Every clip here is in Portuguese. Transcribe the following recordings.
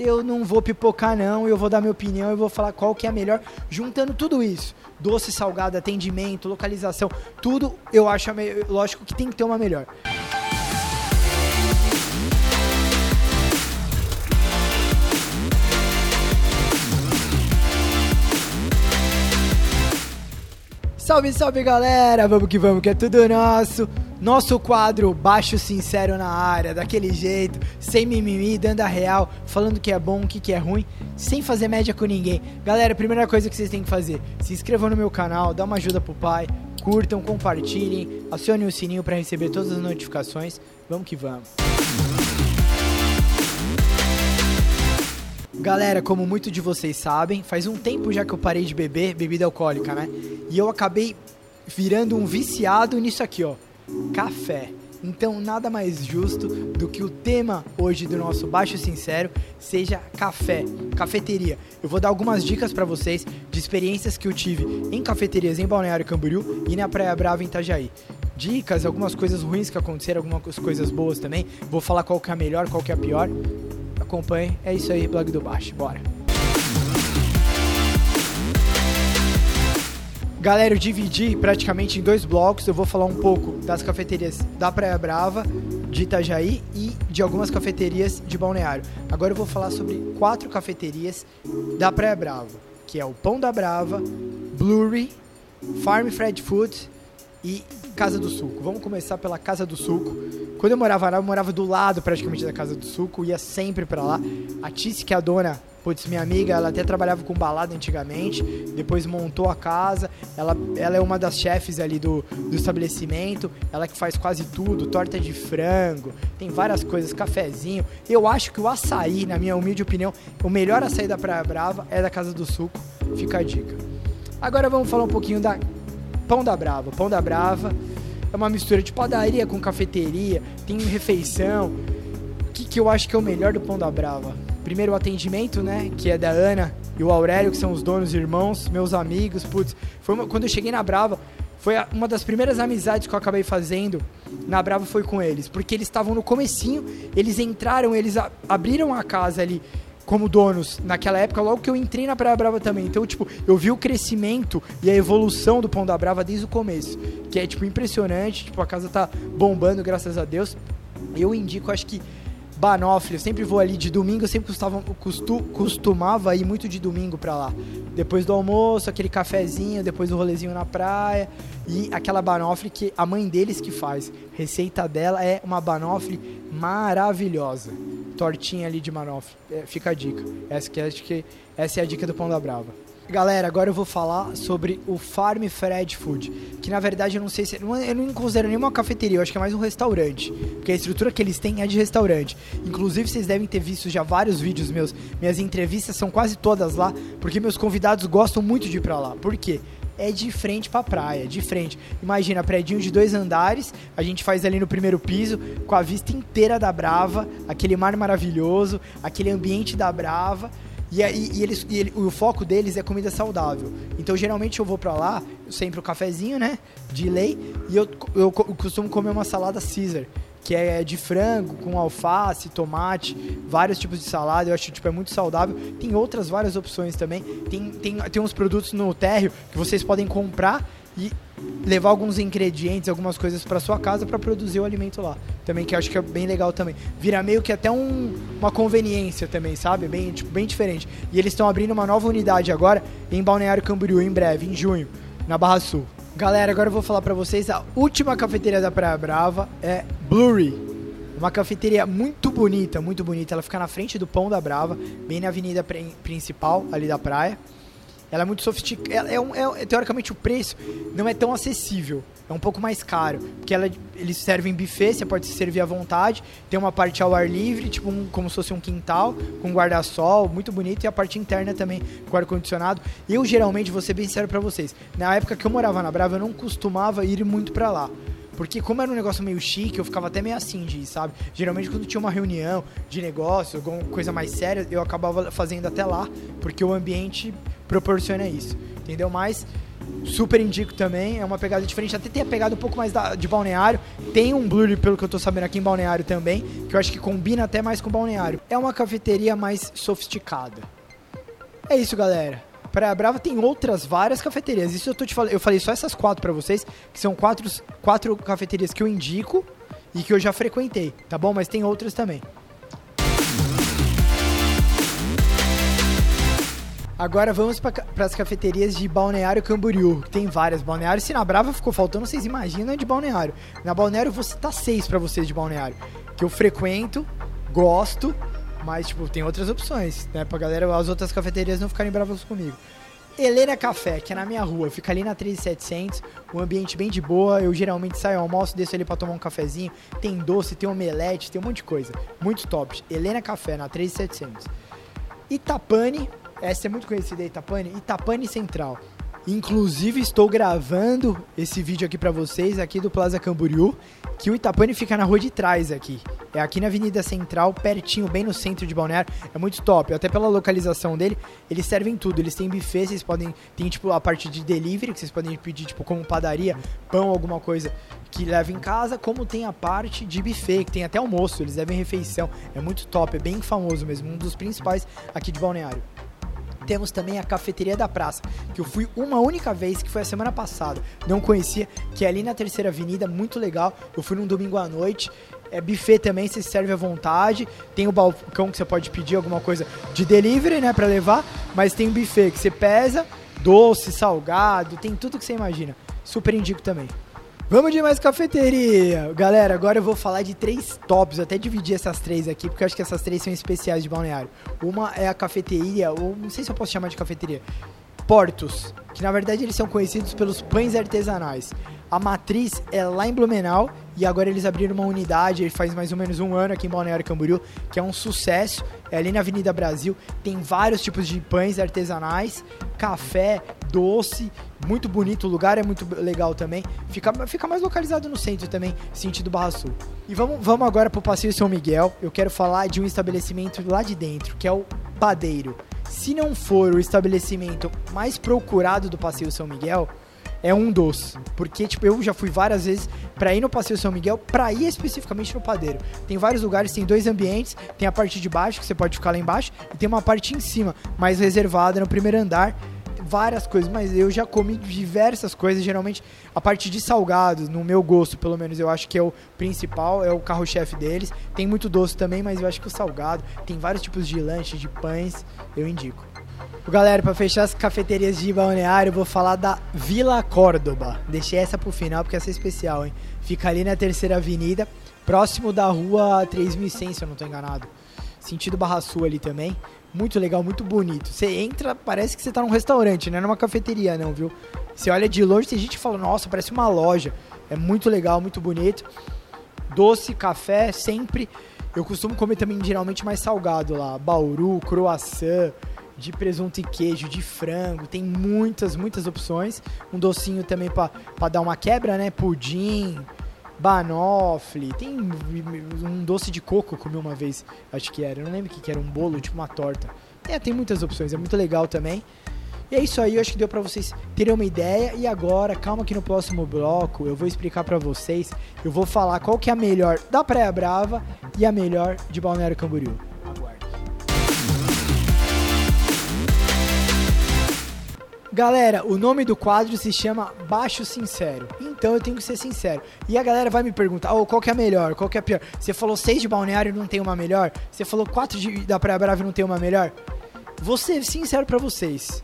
eu não vou pipocar não, eu vou dar minha opinião, eu vou falar qual que é a melhor, juntando tudo isso, doce, salgado, atendimento, localização, tudo eu acho, lógico que tem que ter uma melhor. Salve, salve galera! Vamos que vamos, que é tudo nosso. Nosso quadro Baixo Sincero na área, daquele jeito, sem mimimi, dando a real, falando que é bom, o que, que é ruim, sem fazer média com ninguém. Galera, primeira coisa que vocês têm que fazer, se inscrevam no meu canal, dá uma ajuda pro pai, curtam, compartilhem, acionem o sininho para receber todas as notificações. Vamos que vamos. Galera, como muitos de vocês sabem, faz um tempo já que eu parei de beber bebida alcoólica, né? E eu acabei virando um viciado nisso aqui, ó café. Então, nada mais justo do que o tema hoje do nosso Baixo Sincero seja café, cafeteria. Eu vou dar algumas dicas para vocês de experiências que eu tive em cafeterias em Balneário Camboriú e na Praia Brava em Itajaí. Dicas, algumas coisas ruins que aconteceram, algumas coisas boas também. Vou falar qual que é a melhor, qual que é a pior. Acompanhe. É isso aí, blog do Baixo. Bora. Galera, eu dividi praticamente em dois blocos. Eu vou falar um pouco das cafeterias da Praia Brava, de Itajaí e de algumas cafeterias de Balneário. Agora eu vou falar sobre quatro cafeterias da Praia Brava, que é o Pão da Brava, Blurry, Farm Fred Food e Casa do Suco. Vamos começar pela Casa do Suco. Quando eu morava lá, eu morava do lado praticamente da Casa do Suco, ia sempre para lá. A Tice, que é a dona Putz, minha amiga, ela até trabalhava com balada antigamente, depois montou a casa. Ela, ela é uma das chefes ali do, do estabelecimento, ela que faz quase tudo, torta de frango, tem várias coisas, cafezinho. Eu acho que o açaí, na minha humilde opinião, o melhor açaí da Praia Brava é da Casa do Suco. Fica a dica. Agora vamos falar um pouquinho da Pão da Brava. Pão da Brava é uma mistura de padaria com cafeteria, tem refeição. O que, que eu acho que é o melhor do Pão da Brava? Primeiro atendimento, né? Que é da Ana e o Aurélio, que são os donos, irmãos, meus amigos. Putz, foi uma, quando eu cheguei na Brava, foi uma das primeiras amizades que eu acabei fazendo na Brava foi com eles, porque eles estavam no comecinho, eles entraram, eles a, abriram a casa ali como donos naquela época, logo que eu entrei na Praia Brava também. Então, tipo, eu vi o crescimento e a evolução do Pão da Brava desde o começo, que é tipo impressionante, tipo, a casa tá bombando, graças a Deus. Eu indico, acho que Banofle, eu sempre vou ali de domingo, eu sempre costu, costumava ir muito de domingo pra lá. Depois do almoço, aquele cafezinho, depois do rolezinho na praia. E aquela Banofle que a mãe deles que faz. Receita dela é uma Banofle maravilhosa. Tortinha ali de Banofle. É, fica a dica. Essa, que, acho que, essa é a dica do Pão da Brava. Galera, agora eu vou falar sobre o Farm Fred Food, que na verdade eu não sei se eu não considero nenhuma cafeteria, eu acho que é mais um restaurante, porque a estrutura que eles têm é de restaurante. Inclusive vocês devem ter visto já vários vídeos meus, minhas entrevistas são quase todas lá, porque meus convidados gostam muito de ir para lá. Por quê? é de frente pra praia, de frente. Imagina, prédio de dois andares, a gente faz ali no primeiro piso, com a vista inteira da Brava, aquele mar maravilhoso, aquele ambiente da Brava. E, aí, e, eles, e ele, o foco deles é comida saudável. Então, geralmente eu vou para lá, sempre o um cafezinho, né? De lei. E eu, eu, costumo comer uma salada Caesar que é de frango com alface, tomate, vários tipos de salada. Eu acho tipo é muito saudável. Tem outras várias opções também. Tem, tem, tem uns produtos no térreo que vocês podem comprar e levar alguns ingredientes, algumas coisas para sua casa para produzir o alimento lá. Também que eu acho que é bem legal também. Vira meio que até um, uma conveniência também, sabe? Bem, tipo, bem diferente. E eles estão abrindo uma nova unidade agora em Balneário Camboriú em breve, em junho, na Barra Sul. Galera, agora eu vou falar para vocês a última cafeteria da Praia Brava é Blurry. Uma cafeteria muito bonita, muito bonita. Ela fica na frente do Pão da Brava, bem na avenida principal ali da praia. Ela é muito sofisticada. É, um, é, teoricamente o preço não é tão acessível. É um pouco mais caro. Porque ela, eles servem buffet, você pode se servir à vontade. Tem uma parte ao ar livre, tipo um, como se fosse um quintal, com guarda-sol, muito bonito. E a parte interna também, com ar-condicionado. Eu geralmente, vou ser bem sério pra vocês. Na época que eu morava na Brava, eu não costumava ir muito pra lá. Porque como era um negócio meio chique, eu ficava até meio assim de sabe? Geralmente quando tinha uma reunião de negócio, alguma coisa mais séria, eu acabava fazendo até lá, porque o ambiente proporciona isso, entendeu? Mas Super indico também, é uma pegada diferente. Até tem a pegada um pouco mais da, de balneário. Tem um blue, pelo que eu tô sabendo aqui em balneário também, que eu acho que combina até mais com balneário. É uma cafeteria mais sofisticada. É isso, galera. Praia Brava tem outras várias cafeterias. Isso eu tô te falando. Eu falei só essas quatro para vocês, que são quatro, quatro cafeterias que eu indico e que eu já frequentei, tá bom? Mas tem outras também. Agora vamos para as cafeterias de Balneário Camboriú. Tem várias. Balneário se na Brava ficou faltando, vocês imaginam de Balneário. Na Balneário eu vou citar seis para vocês de Balneário. Que eu frequento, gosto, mas tipo, tem outras opções, né? Pra galera, as outras cafeterias não ficarem bravas comigo. Helena Café, que é na minha rua, fica ali na 3700, um ambiente bem de boa. Eu geralmente saio almoço, desço ali pra tomar um cafezinho. Tem doce, tem omelete, tem um monte de coisa. Muito top. Helena Café, na 3700. Itapane, essa é muito conhecida, Itapane. Itapane Central. Inclusive estou gravando esse vídeo aqui para vocês aqui do Plaza Camboriú, que o Itapane fica na rua de trás aqui. É aqui na Avenida Central, pertinho, bem no centro de Balneário. É muito top. Até pela localização dele, eles servem tudo. Eles têm buffet, vocês podem tem tipo a parte de delivery que vocês podem pedir tipo como padaria, pão, alguma coisa que leva em casa, como tem a parte de buffet, que tem até almoço, eles devem refeição. É muito top, é bem famoso mesmo, um dos principais aqui de Balneário temos também a Cafeteria da Praça, que eu fui uma única vez, que foi a semana passada. Não conhecia, que é ali na Terceira Avenida, muito legal. Eu fui num domingo à noite. É buffet também, você serve à vontade. Tem o balcão que você pode pedir alguma coisa de delivery, né, para levar, mas tem o buffet que você pesa, doce, salgado, tem tudo que você imagina. Super indico também. Vamos de mais cafeteria! Galera, agora eu vou falar de três tops, até dividir essas três aqui, porque eu acho que essas três são especiais de balneário. Uma é a cafeteria, ou não sei se eu posso chamar de cafeteria, Portos, que na verdade eles são conhecidos pelos pães artesanais. A matriz é lá em Blumenau e agora eles abriram uma unidade, faz mais ou menos um ano aqui em Balneário Camboriú, que é um sucesso. É ali na Avenida Brasil, tem vários tipos de pães artesanais, café, doce, muito bonito o lugar, é muito legal também. Fica, fica mais localizado no centro também, sentido Barra Sul. E vamos, vamos agora pro Passeio São Miguel. Eu quero falar de um estabelecimento lá de dentro, que é o Padeiro. Se não for o estabelecimento mais procurado do Passeio São Miguel, é um dos. Porque, tipo, eu já fui várias vezes para ir no Passeio São Miguel, para ir especificamente no Padeiro. Tem vários lugares, tem dois ambientes, tem a parte de baixo, que você pode ficar lá embaixo, e tem uma parte em cima, mais reservada no primeiro andar. Várias coisas, mas eu já comi diversas coisas, geralmente a parte de salgados, no meu gosto, pelo menos, eu acho que é o principal, é o carro-chefe deles. Tem muito doce também, mas eu acho que o salgado, tem vários tipos de lanches, de pães, eu indico. Galera, para fechar as cafeterias de balneário, eu vou falar da Vila Córdoba. Deixei essa pro final porque essa é especial, hein? Fica ali na Terceira Avenida, próximo da rua 3100, se eu não tô enganado. Sentido Barra Sul ali também. Muito legal, muito bonito. Você entra, parece que você tá num restaurante, não é numa cafeteria não, viu? Você olha de longe, tem gente que fala, nossa, parece uma loja. É muito legal, muito bonito. Doce, café, sempre. Eu costumo comer também geralmente mais salgado lá. Bauru, croissant, de presunto e queijo, de frango, tem muitas, muitas opções. Um docinho também para dar uma quebra, né? Pudim, banoffee, tem um doce de coco comi uma vez, acho que era, eu não lembro o que, que era, um bolo, tipo uma torta. É, tem muitas opções, é muito legal também. E é isso aí, eu acho que deu para vocês terem uma ideia. E agora, calma que no próximo bloco eu vou explicar para vocês. Eu vou falar qual que é a melhor da Praia Brava e a melhor de Balneário Camboriú. Galera, o nome do quadro se chama Baixo Sincero. Então eu tenho que ser sincero. E a galera vai me perguntar: oh, qual que é a melhor? Qual que é a pior? Você falou seis de balneário não tem uma melhor? Você falou quatro de, da Praia Brava não tem uma melhor? Vou ser sincero para vocês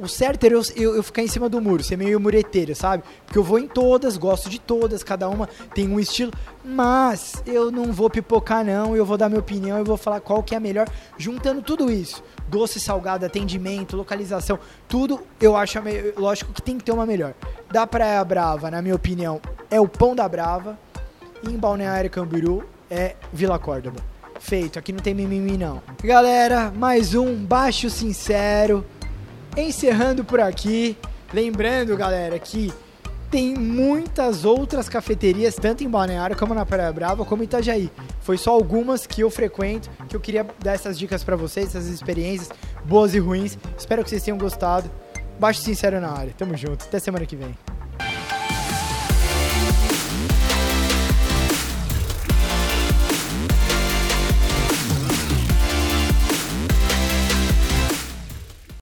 o certo era eu, eu, eu, ficar em cima do muro, ser meio mureteiro, sabe? Porque eu vou em todas, gosto de todas, cada uma tem um estilo, mas eu não vou pipocar não, eu vou dar minha opinião, eu vou falar qual que é a melhor, juntando tudo isso, doce, salgado, atendimento, localização, tudo eu acho, lógico que tem que ter uma melhor. Da Praia Brava, na minha opinião, é o Pão da Brava, e em Balneário Camboriú é Vila Córdoba. Feito, aqui não tem mimimi não. Galera, mais um Baixo Sincero encerrando por aqui. Lembrando, galera, que tem muitas outras cafeterias, tanto em Balneário como na Praia Brava, como em Itajaí. Foi só algumas que eu frequento, que eu queria dar essas dicas para vocês, essas experiências boas e ruins. Espero que vocês tenham gostado. Baixo Sincero na área. Tamo junto. Até semana que vem.